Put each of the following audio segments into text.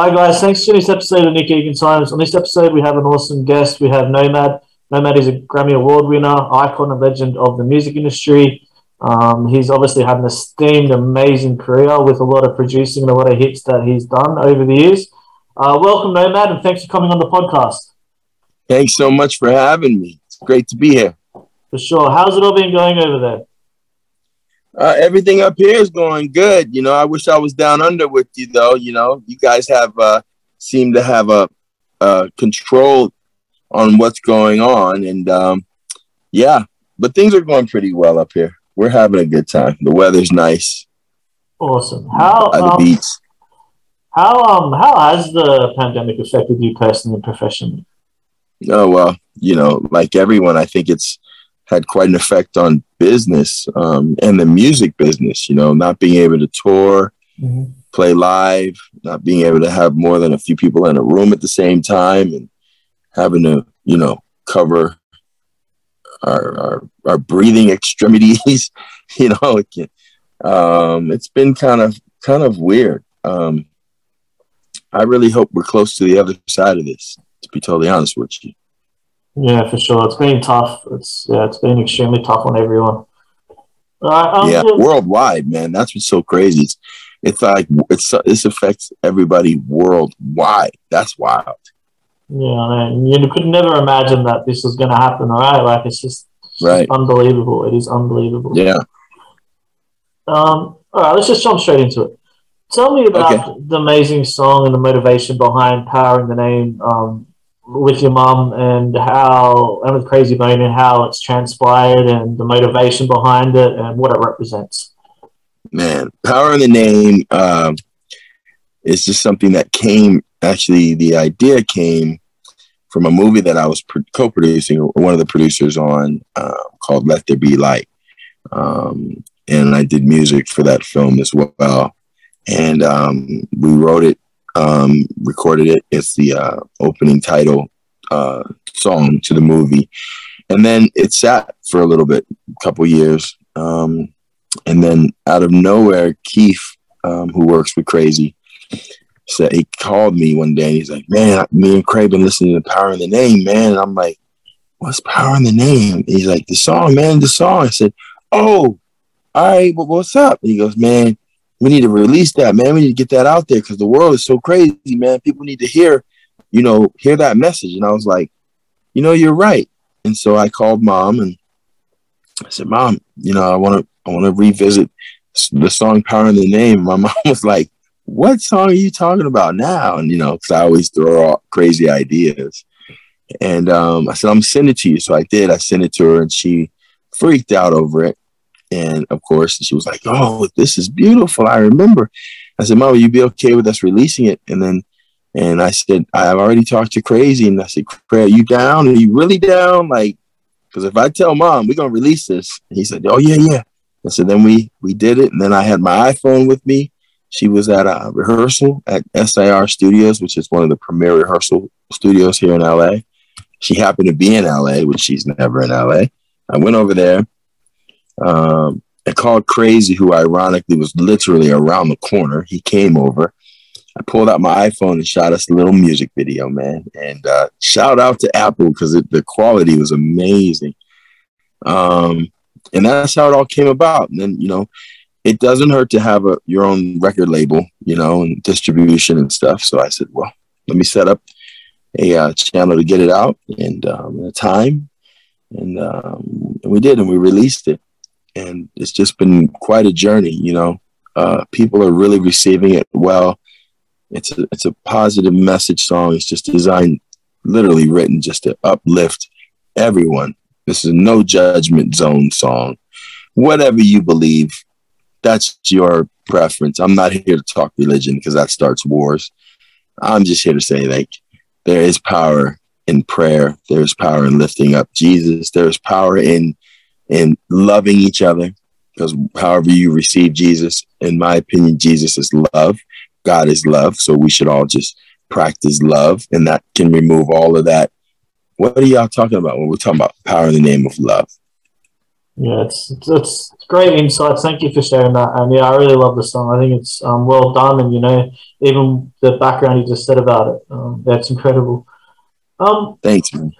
Hi guys, thanks for this episode of Nick Egan Times. On this episode, we have an awesome guest. We have Nomad. Nomad is a Grammy Award winner, icon and legend of the music industry. Um, he's obviously had an esteemed, amazing career with a lot of producing and a lot of hits that he's done over the years. Uh, welcome, Nomad, and thanks for coming on the podcast. Thanks so much for having me. It's great to be here. For sure. How's it all been going over there? Uh, everything up here is going good. You know, I wish I was down under with you, though. You know, you guys have uh, seem to have a, a control on what's going on, and um, yeah, but things are going pretty well up here. We're having a good time. The weather's nice. Awesome. How By the um, beach. how um how has the pandemic affected you personally and professionally? Oh well, you know, like everyone, I think it's had quite an effect on business um, and the music business. You know, not being able to tour, play live, not being able to have more than a few people in a room at the same time, and having to, you know, cover our our, our breathing extremities. you know, it can, um, it's been kind of kind of weird. Um, I really hope we're close to the other side of this. To be totally honest with you. Yeah, for sure. It's been tough. It's yeah, it's been extremely tough on everyone. Right, um, yeah, worldwide, man. That's what's so crazy. It's, it's like it's this affects everybody worldwide. That's wild. Yeah, man. You could never imagine that this was going to happen. right? like it's just, it's just Right. unbelievable. It is unbelievable. Yeah. Um. All right, let's just jump straight into it. Tell me about Okay. the amazing song and the motivation behind powering the Name" um, with your mum, and how and with Krayzie Bone, and how it's transpired, and the motivation behind it, and what it represents. man power in the name um is just something that came actually the idea came from a movie that i was pro- co-producing one of the producers on uh, called let there be light um, and i did music for that film as well and um, we wrote it um, recorded it it's the uh, opening title uh, song to the movie and then it sat for a little bit a couple years um, and then out of nowhere, Keith, um, who works with Krayzie, said he called me one day and he's like, "Man, me and Craig been listening to Power in the Name, man." And I'm like, "What's Power in the Name?" And he's like, "The song, man, the song." I said, "Oh, all right, but what's up?" And he goes, "Man, we need to release that, man. We need to get that out there because the world is so crazy, man. People need to hear, you know, hear that message." And I was like, "You know, you're right." And so I called mom and I said, "Mom, you know, I want to." I want to revisit the song Power in the Name. My mom was like, What song are you talking about now? And, you know, because I always throw out crazy ideas. And um, I said, I'm sending it to you. So I did. I sent it to her and she freaked out over it. And of course, she was like, Oh, this is beautiful. I remember. I said, Mom, will you be okay with us releasing it? And then, and I said, I've already talked to Krayzie. And I said, Craig, are you down? Are you really down? Like, because if I tell mom we're gonna release this, and he said, "Oh yeah, yeah." And so then we we did it, and then I had my iPhone with me. She was at a rehearsal at SIR Studios, which is one of the premier rehearsal studios here in LA. She happened to be in LA, which she's never in LA. I went over there. Um, I called Krayzie, who ironically was literally around the corner. He came over. I pulled out my iPhone and shot us a little music video, man. And uh, shout out to Apple because the quality was amazing. Um, and that's how it all came about. And then, you know, it doesn't hurt to have a your own record label, you know, and distribution and stuff. So I said, well, let me set up a uh, channel to get it out and um, a time. And um, we did, and we released it. It's just been quite a journey, you know. Uh, people are really receiving it well. It's a, it's a positive message song. It's just designed, literally written just to uplift everyone. This is a no judgment zone song. Whatever you believe, that's your preference. I'm not here to talk religion because that starts wars. I'm just here to say, like, there is power in prayer. There's power in lifting up Jesus. There's power in in loving each other. Because however you receive Jesus, in my opinion, Jesus is love. God is love. So we should all just practice love, and that can remove all of that. What are y'all talking about when we're talking about power in the name of love? Yeah, it's it's, it's great insights. Thank you for sharing that. And yeah, I really love the song. I think it's um, well done, and you know, even the background you just said about it, um, that's incredible. Um, Thanks, man.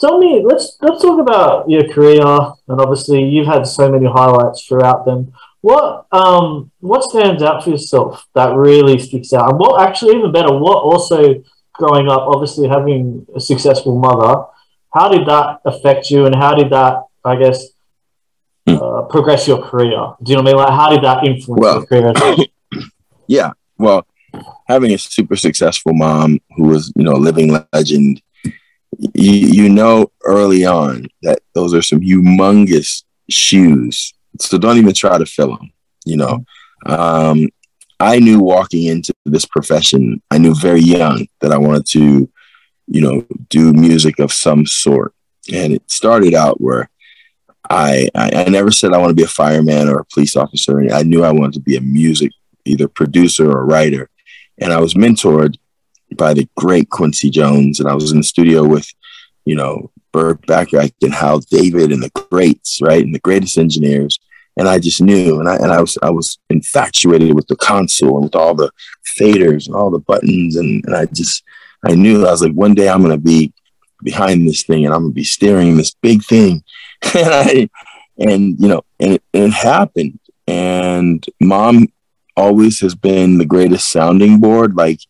Tell me, let's let's talk about your career, and obviously you've had so many highlights throughout them. What um what stands out for yourself that really sticks out, and what actually even better, what also growing up, obviously having a successful mother, how did that affect you, and how did that, I guess, Hmm. uh, progress your career? Do you know what I mean? Like, how did that influence Well, your career? well? yeah well having a super successful mom who was you know a living legend you, you know early on that those are some humongous shoes so don't even try to fill them you know um, i knew walking into this profession i knew very young that i wanted to you know do music of some sort and it started out where I, I I never said I want to be a fireman or a police officer. I knew I wanted to be a music either producer or writer. And I was mentored by the great Quincy Jones. And I was in the studio with, you know, Burt Bacharach and Hal David and the greats, right? And the greatest engineers. And I just knew, and I and I was I was infatuated with the console and with all the faders and all the buttons, and, and I just I knew I was like, one day I'm gonna be behind this thing and I'm gonna be steering this big thing, and I and you know, and it, and it happened. And mom always has been the greatest sounding board, like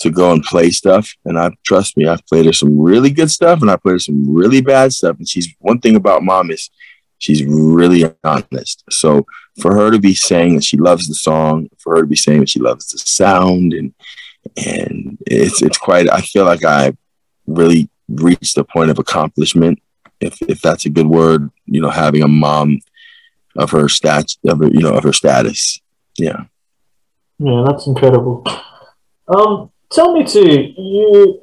to go and play stuff. And I trust me, I've played her some really good stuff and I played her some really bad stuff. And she's one thing about mom is she's really honest. So for her to be saying that she loves the song, for her to be saying that she loves the sound and and it's it's quite I feel like I really reached a point of accomplishment, if if that's a good word, you know, having a mom of her stat of her, you know, of her status. Yeah. Yeah, that's incredible. Um, tell me too, you,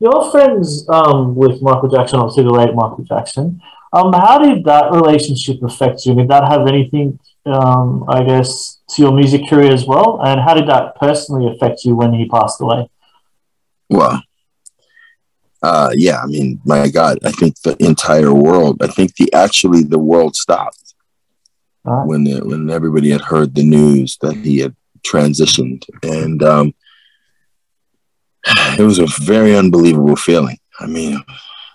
your friends um, with Michael Jackson, obviously the late Michael Jackson. Um, how did that relationship affect you? Did that have anything, um, I guess, to your music career as well? And how did that personally affect you when he passed away? Well, uh, yeah, I mean, my God, I think the entire world, I think the actually the world stopped Right. when the, when everybody had heard the news that he had transitioned, and um, it was a very unbelievable feeling. I mean,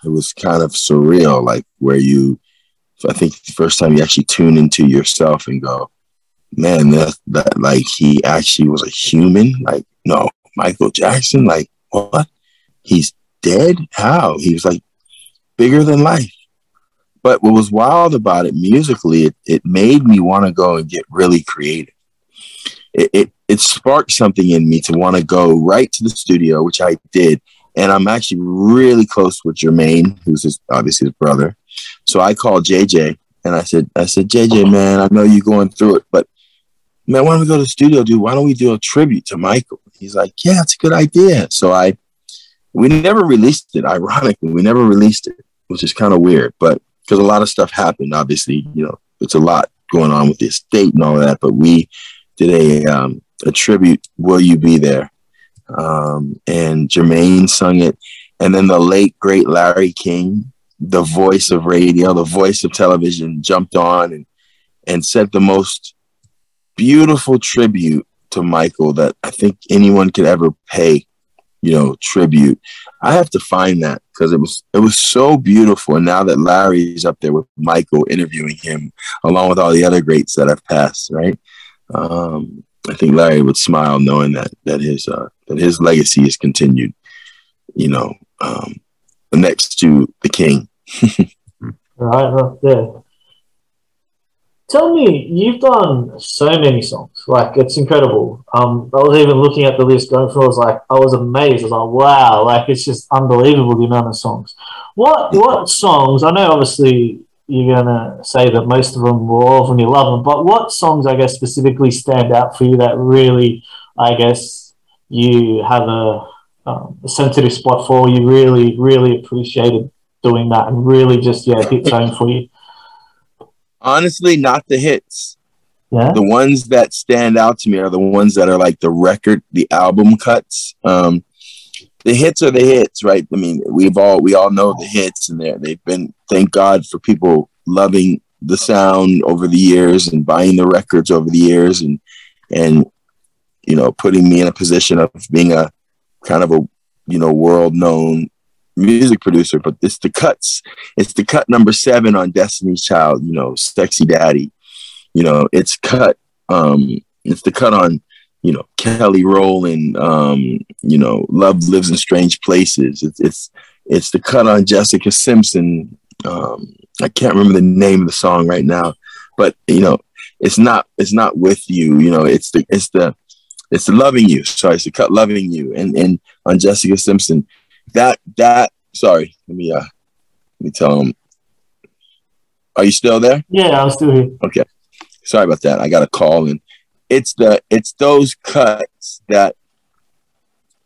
it was kind of surreal, like where you, I think the first time you actually tune into yourself and go, man, that, that like he actually was a human. Like, no, Michael Jackson, like what? He's dead? How? He was like bigger than life. But what was wild about it musically, it, it made me want to go and get really creative. It, it, it sparked something in me to want to go right to the studio, which I did. And I'm actually really close with Jermaine, who's his, obviously his brother. So I called JJ and I said, I said, JJ, man, I know you're going through it, but man, why don't we go to the studio, dude? Why don't we do a tribute to Michael? He's like, yeah, it's a good idea. So I, we never released it. Ironically, we never released it, which is kind of weird, but because a lot of stuff happened, obviously, you know, it's a lot going on with the estate and all that, but we did a, um, a tribute, Will You Be There? Um, and Jermaine sung it. And then the late, great Larry King, the voice of radio, the voice of television, jumped on and, and said the most beautiful tribute to Michael that I think anyone could ever pay, you know, tribute. I have to find that because it was it was so beautiful. And now that Larry's up there with Michael interviewing him along with all the other greats that have passed, right? Um, I think Larry would smile knowing that that his uh, that his legacy is continued. You know, um, next to the king. Right, right there. Tell me, you've done so many songs. Like it's incredible. Um, I was even looking at the list going through. I was like, I was amazed. I was like, wow, like it's just unbelievable the amount of songs. What what songs? I know obviously you're gonna say that most of them were all of them you love them, but what songs I guess specifically stand out for you that really, I guess, you have a, um, a sensitive spot for? You really really appreciated doing that and really just yeah hit home for you. Honestly, not the hits. Yeah. The ones that stand out to me are the ones that are like the record, the album cuts. Um, the hits are the hits, right? I mean, we've all we all know the hits, and they they've been. Thank God for people loving the sound over the years and buying the records over the years and and you know putting me in a position of being a kind of a you know world known music producer but it's the cuts it's the cut number seven on destiny's child you know sexy daddy you know it's cut um it's the cut on you know kelly rowland um you know love lives in strange places. It's it's it's the cut on jessica simpson. Um i can't remember the name of the song right now but you know it's not it's not with you you know it's the it's the it's the loving you. Sorry it's the cut loving you and and on jessica simpson. That that sorry let me uh let me tell him are you still there? Yeah i'm still here. Okay. Sorry about that. I got a call and it's the it's those cuts that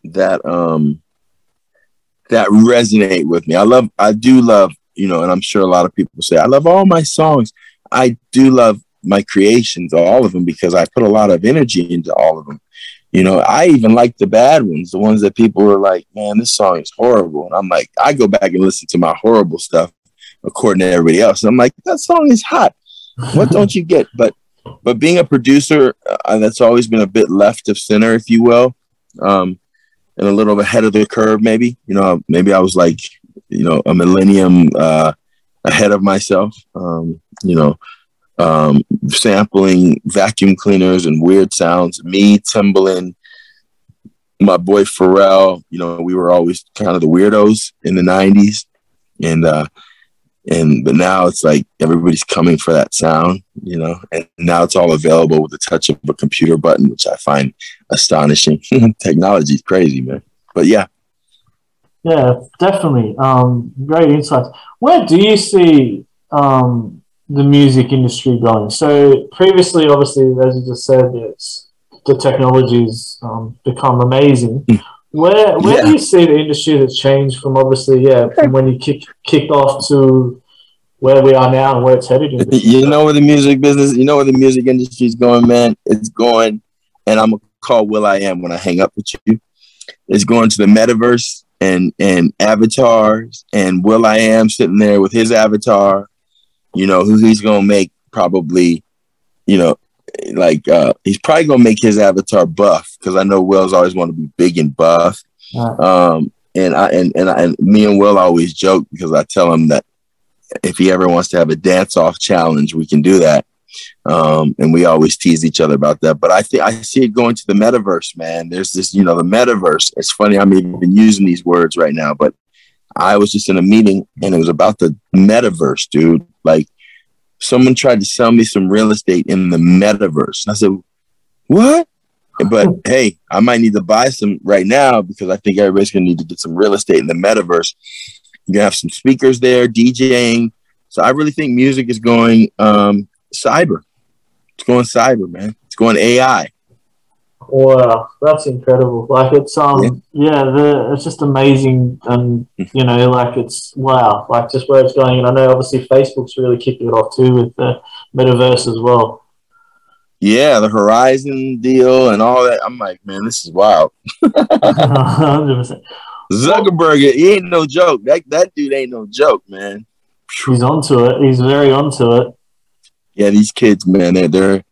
that um that resonate with me i love i do love you know and i'm sure a lot of people say i love all my songs i do love my creations all of them because i put a lot of energy into all of them you know, I even like the bad ones, the ones that people were like, man, this song is horrible. And I'm like, I go back and listen to my horrible stuff according to everybody else. And I'm like, that song is hot. What don't you get? But but being a producer, uh, that's always been a bit left of center, if you will, um, and a little ahead of the curve, maybe. You know, maybe I was like, you know, a millennium uh, ahead of myself. Um, you know, um, sampling vacuum cleaners and weird sounds. Me, Timbaland, my boy Pharrell. You know, we were always kind of the weirdos in the '90s, and uh, and but now it's like everybody's coming for that sound. You know, and now it's all available with the touch of a computer button, which I find astonishing. Technology is crazy, man. But yeah. Yeah, definitely. Um, great insights. Where do you see um, the music industry going? So previously, obviously, as you just said, it's the technology's um, become amazing. Hmm. Where where yeah. do you see the industry that's changed from obviously yeah from when you kick, kicked off to where we are now and where it's headed? You know where the music business, you know where the music industry is going, man. It's going, and I'm gonna call will.i.am when I hang up with you. It's going to the metaverse and and avatars and will.i.am sitting there with his avatar you know, who he's gonna make probably, you know, like uh he's probably gonna make his avatar buff because I know Will's always want to be big and buff. Um and I and and, I, and me and Will always joke because I tell him that if he ever wants to have a dance off challenge, we can do that. Um, and we always tease each other about that. But I think I see it going to the metaverse, man. There's this, you know, the metaverse. It's funny I'm even using these words right now, but I was just in a meeting and it was about the metaverse, dude. Like someone tried to sell me some real estate in the metaverse. And I said, What? But hey, I might need to buy some right now because I think everybody's gonna need to get some real estate in the metaverse. Gonna have some speakers there, DJing. So I really think music is going um, cyber. It's going cyber, man. It's going AI. Wow, that's incredible! Like it's um, yeah, yeah the, it's just amazing, and you know, like it's wow, like just where it's going. And I know obviously Facebook's really kicking it off too with the metaverse as well. Yeah, the Horizon deal and all that. I'm like, man, this is wild. Zuckerberg, he ain't no joke. That that dude ain't no joke, man. He's onto it. He's very onto it. Yeah, these kids, man, they're, they're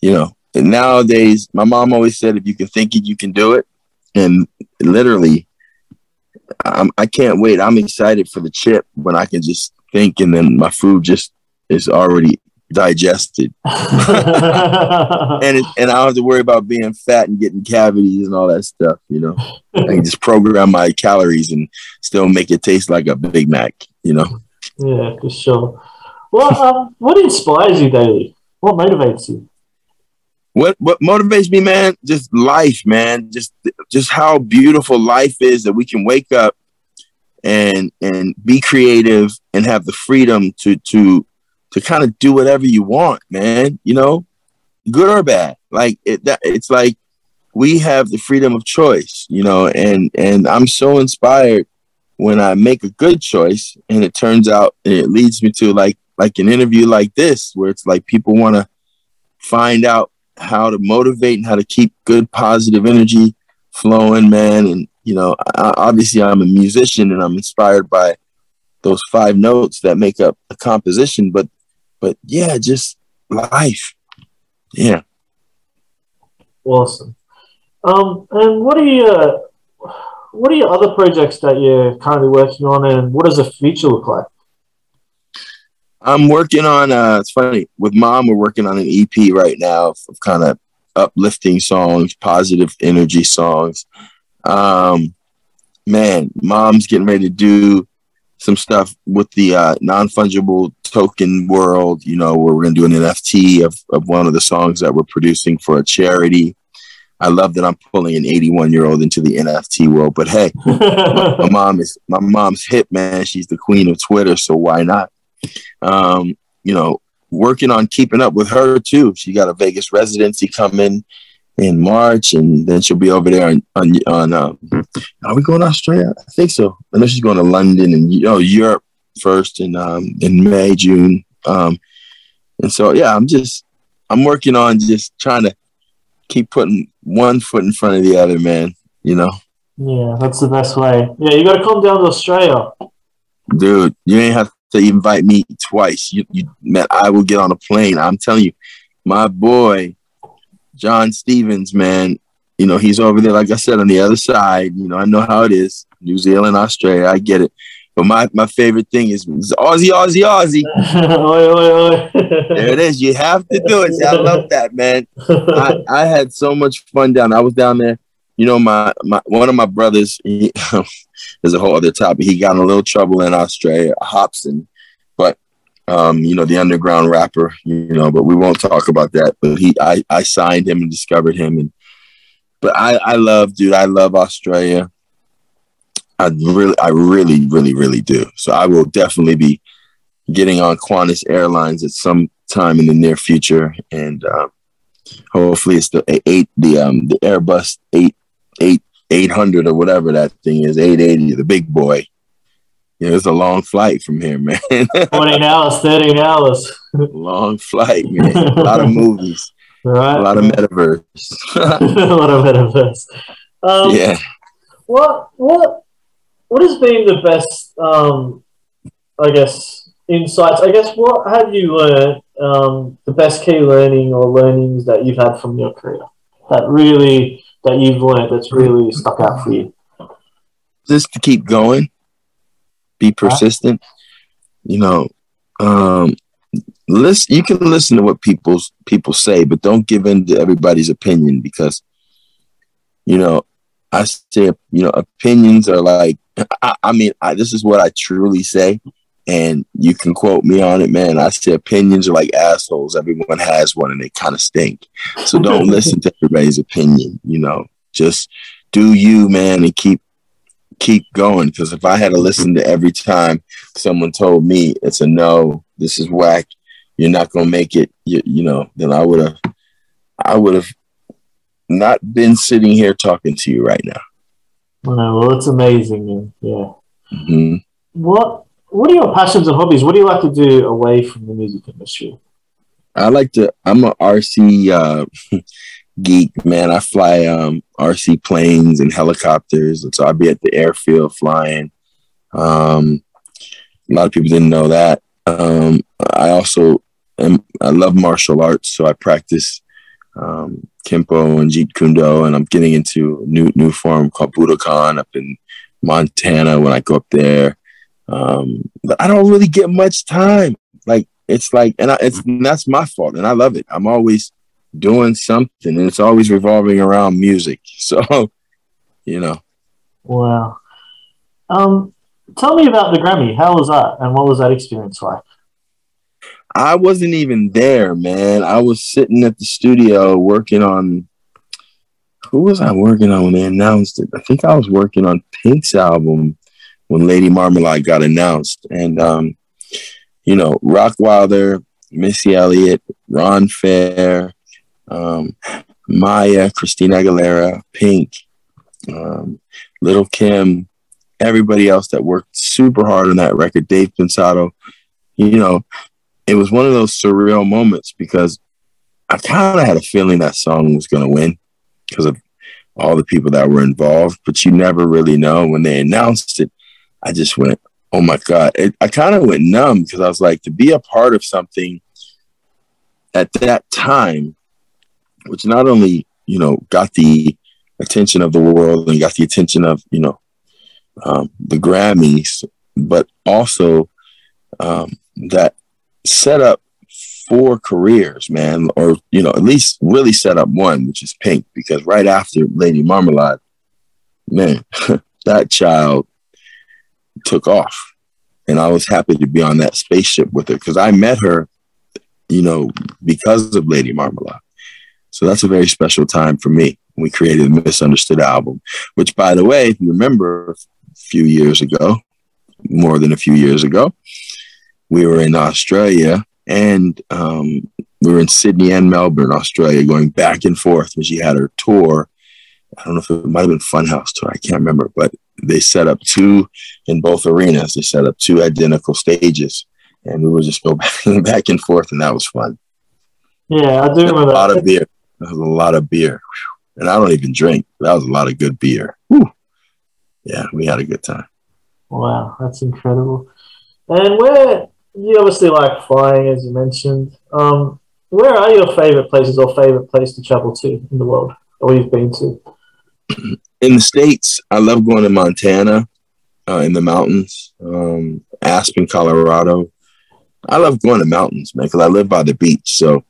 you know, nowadays, my mom always said, if you can think it, you can do it. And literally, I'm, I can't wait. I'm excited for the chip when I can just think and then my food just is already digested. and it, and I don't have to worry about being fat and getting cavities and all that stuff, you know. I can just program my calories and still make it taste like a Big Mac, you know. Yeah, for sure. Well, um, what inspires you daily? What motivates you? what what motivates me, man? Just life, man. Just just how beautiful life is that we can wake up and and be creative and have the freedom to to to kind of do whatever you want, man. You know, good or bad. Like it, that, it's like we have the freedom of choice, you know, and and I'm so inspired when I make a good choice and it turns out and it leads me to like like an interview like this where it's like people want to find out how to motivate and how to keep good positive energy flowing, man. And you know, I, obviously, I'm a musician and I'm inspired by those five notes that make up a composition. But but yeah, just life. Yeah. Awesome. Um, and what are your what are your other projects that you're currently working on, and what does the future look like? I'm working on. Uh, it's funny with mom. We're working on an EP right now of kind of uplifting songs, positive energy songs. Um, man, mom's getting ready to do some stuff with the uh, non fungible token world. You know, where we're gonna do an NFT of of one of the songs that we're producing for a charity. I love that I'm pulling an 81 year old into the NFT world. But hey, my, my mom is my mom's hip, man. She's the queen of Twitter, so why not? Um, you know, working on keeping up with her too. She got a Vegas residency coming in March, and then she'll be over there on on. on um, are we going to Australia? I think so. Know she's going to London and you know Europe first in um, in May June. Um, and so yeah, I'm just I'm working on just trying to keep putting one foot in front of the other, man. You know. Yeah, that's the best way. Yeah, you got to come down to Australia, dude. You ain't have to invite me twice. You, you, man, I will get on a plane. I'm telling you, my boy, John Stevens, man. You know, he's over there, like I said, on the other side. You know, I know how it is. New Zealand, Australia, I get it. But my, my favorite thing is, is Aussie, Aussie, Aussie. oi, oi, oi. there it is. You have to do it. I love that, man. I, I had so much fun down. I was down there. You know, my, my one of my brothers, he, there's a whole other topic. He got in a little trouble in Australia, Hopsin, but um, you know, the underground rapper, you know, but we won't talk about that. But he I, I signed him and discovered him and but I, I love, dude, I love Australia. I really, I really, really, really do. So I will definitely be getting on Qantas Airlines at some time in the near future, and um, hopefully it's the eight, the um, the Airbus eight, eight 800 or whatever that thing is, 880, the big boy. Yeah, it's a long flight from here, man. 20 hours, 30 hours. long flight, man. A lot of movies. Right. A lot of metaverse. a lot of metaverse. Um, yeah. What what what has been the best um, I guess insights? I guess what have you learned um, the best key learning or learnings that you've had from your career that really that you've learned that's really stuck out for you? Just to keep going, be persistent. You know, um, listen. You can listen to what people people say, but don't give in to everybody's opinion because, you know, I say you know opinions are like. I, I mean, I, this is what I truly say and you can quote me on it, man. I say opinions are like assholes. Everyone has one and they kind of stink. So don't listen to everybody's opinion, you know. Just do you, man, and keep keep going. Because if I had to listen to every time someone told me it's a no, this is whack, you're not gonna make it, you, you know, then I would have I would have not been sitting here talking to you right now. well, it's amazing, man. Yeah. Mm-hmm. What what are your passions and hobbies? What do you like to do away from the music industry? I like to. I'm a RC uh, geek, man. I fly um, RC planes and helicopters, and so I'll be at the airfield flying. Um, a lot of people didn't know that. Um, I also am. I love martial arts, so I practice um, Kempo and Jeet Kune and I'm getting into a new new form called Budokan up in Montana when I go up there. Um, but I don't really get much time. Like it's like, and, I, it's and that's my fault, and I love it. I'm always doing something, and it's always revolving around music. So, you know. Wow. Um, tell me about the Grammy. How was that, and what was that experience like? I wasn't even there, man. I was sitting at the studio working on. Who was I working on when they announced it? I think I was working on Pink's album when Lady Marmalade got announced. And, um, you know, Rockwilder, Missy Elliott, Ron Fair, um, Mya, Christina Aguilera, Pink, um, Little Kim, everybody else that worked super hard on that record, Dave Pensado, you know, it was one of those surreal moments because I kind of had a feeling that song was going to win because of all the people that were involved, but you never really know when they announced it. I just went, oh my God. It, I kind of went numb because I was like, to be a part of something at that time, which not only you know got the attention of the world and got the attention of you know um, the Grammys, but also um, that set up four careers, man, or you know at least really set up one, which is Pink, because right after Lady Marmalade, man, that child took off, and I was happy to be on that spaceship with her because I met her, you know, because of Lady Marmalade. So that's a very special time for me. We created a Missundaztood album, which, by the way, if you remember a few years ago, more than a few years ago, we were in Australia and um, we were in Sydney and Melbourne, Australia, going back and forth when she had her tour. I don't know if it might have been Funhouse tour, I can't remember, but they set up two in both arenas. They set up two identical stages, and we would just go back, back and forth, and that was fun. Yeah, I do remember a lot of beer. That was a lot of beer, and I don't even drink. That was a lot of good beer. Whew. Yeah, we had a good time. Wow, that's incredible. And where you obviously like flying, as you mentioned. Um, where are your favorite places or favorite place to travel to in the world, or you've been to? In the states, I love going to Montana, uh, in the mountains, um, Aspen, Colorado. I love going to mountains, man, because I live by the beach. So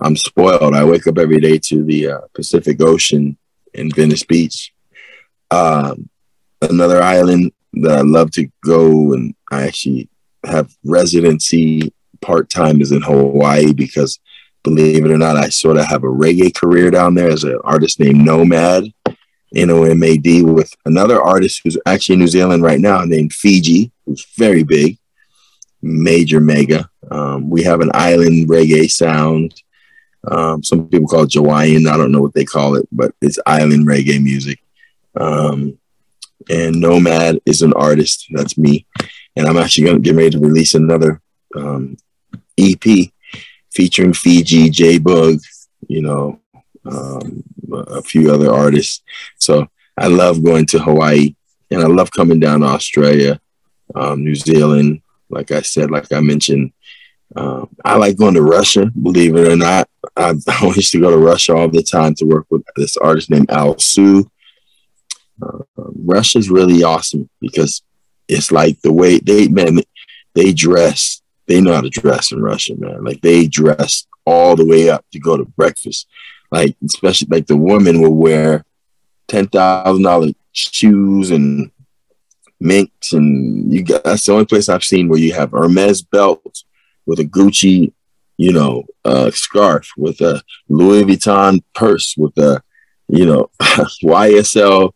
I'm spoiled. I wake up every day to the uh, Pacific Ocean in Venice Beach. Um, another island that I love to go, and I actually have residency part time is in Hawaii because, believe it or not, I sort of have a reggae career down there as an artist named Nomad, N O M A D, with another artist who's actually in New Zealand right now named Fiji, who's very big, major mega. Um, we have an island reggae sound. Um, some people call it Hawaiian. I don't know what they call it, but it's island reggae music. Um, and Nomad is an artist. That's me. And I'm actually going to get ready to release another um, EP featuring Fiji, J Bug, you know, um, a few other artists. So I love going to Hawaii and I love coming down to Australia, um, New Zealand. Like I said, like I mentioned, um, I like going to Russia, believe it or not. I, I used to go to Russia all the time to work with this artist named Alsou. Uh, Russia's really awesome because it's like the way they man they dress. They know how to dress in Russia, man. Like they dress all the way up to go to breakfast. Like especially like the woman will wear ten thousand dollar shoes and minks, and you got that's the only place I've seen where you have Hermes belts with a Gucci, you know, uh, scarf with a Louis Vuitton purse with a, you know, YSL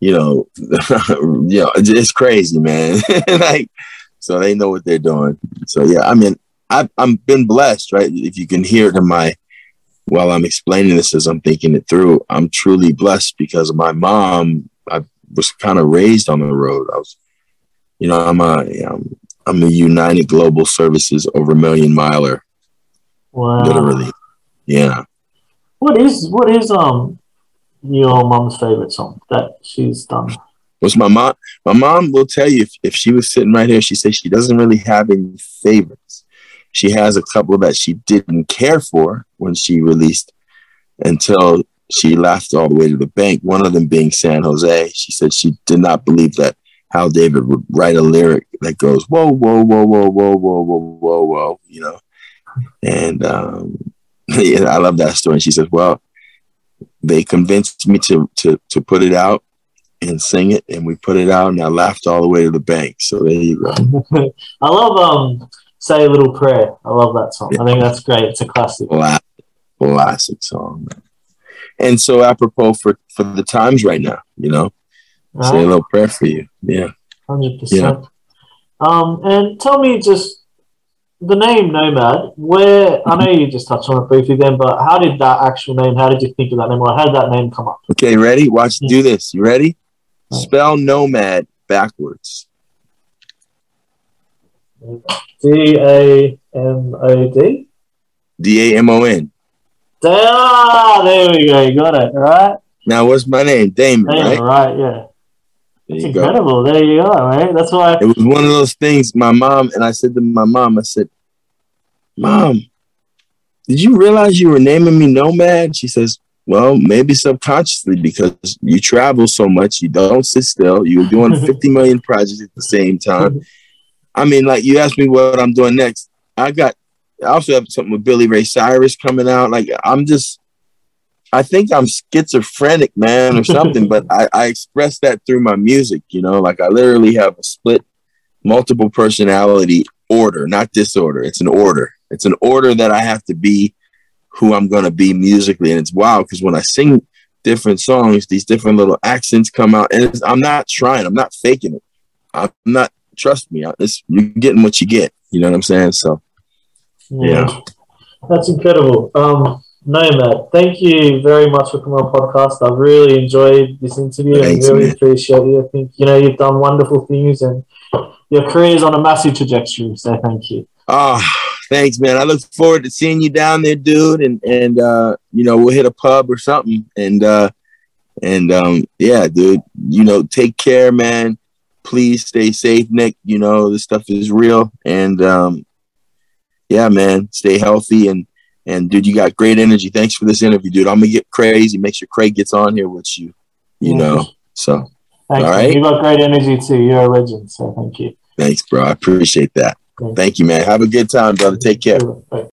you know, you know, it's crazy, man. like, so they know what they're doing. So yeah, I mean, I've I'm been blessed, right? If you can hear it in my while I'm explaining this as I'm thinking it through, I'm truly blessed because of my mom. I was kind of raised on the road. I was, you know, I'm a I'm, I'm a United Global Services over a million miler. Wow. Literally, yeah. What is what is um your mom's favorite song that she's done? Was my mom? My mom will tell you if, if she was sitting right here, she says she doesn't really have any favorites. She has a couple that she didn't care for when she released until she laughed all the way to the bank. One of them being San Jose. She said she did not believe that Hal David would write a lyric that goes whoa whoa whoa whoa whoa whoa whoa whoa whoa, you know. And um, yeah, I love that story. She says, well, they convinced me to to to put it out and sing it, and we put it out, and I laughed all the way to the bank. So there you go. I love um, "Say a Little Prayer." I love that song. Yeah. I think that's great. It's a classic. Classic, classic song. Man. And so, apropos for for the times right now, you know, say a little prayer for you. Yeah, hundred yeah. percent. Um, and tell me just the name Nomad, where I know you just touched on it briefly then, but how did that actual name, how did you think of that name, or how did that name come up? Okay, ready? Watch, do this. You ready? Spell Nomad backwards. D A M O D? D A M O N. Ah, there we go. You got it, right? Now, what's my name? Damon, Damon right? Right, yeah. It's incredible. Go. There you go, right? That's why it was one of those things. My mom and I said to my mom, I said, "Mom, did you realize you were naming me Nomad? She says, well, maybe subconsciously because you travel so much, you don't sit still. You're doing 50 million projects at the same time. I mean, like you asked me what I'm doing next. I got I also have something with Billy Ray Cyrus coming out. Like I'm just I think I'm schizophrenic, man, or something, but I, I express that through my music, you know, like I literally have a split multiple personality order, not disorder. It's an order. It's an order that I have to be who I'm going to be musically. And it's wild because when I sing different songs, these different little accents come out. And I'm not trying, I'm not faking it. I'm not, trust me, it's, you're getting what you get. You know what I'm saying? So, yeah. yeah. That's incredible. Um, Nomad, thank you very much for coming on podcast. I've really enjoyed this interview Thanks, and really man. appreciate you. I think, you know, you've done wonderful things and your career is on a massive trajectory. So thank you. Oh, thanks, man. I look forward to seeing you down there, dude. And and uh, you know, we'll hit a pub or something. And uh, and um, yeah, dude. You know, take care, man. Please stay safe, Nick. You know, this stuff is real. And um, yeah, man, stay healthy and and dude, you got great energy. Thanks for this interview, dude. I'm gonna get crazy. Make sure Craig gets on here with you. You know, so Thank all you. right. You got great energy too. You're a legend. So thank you. Thanks, bro. I appreciate that. Thank you, man. Have a good time, brother. Take care.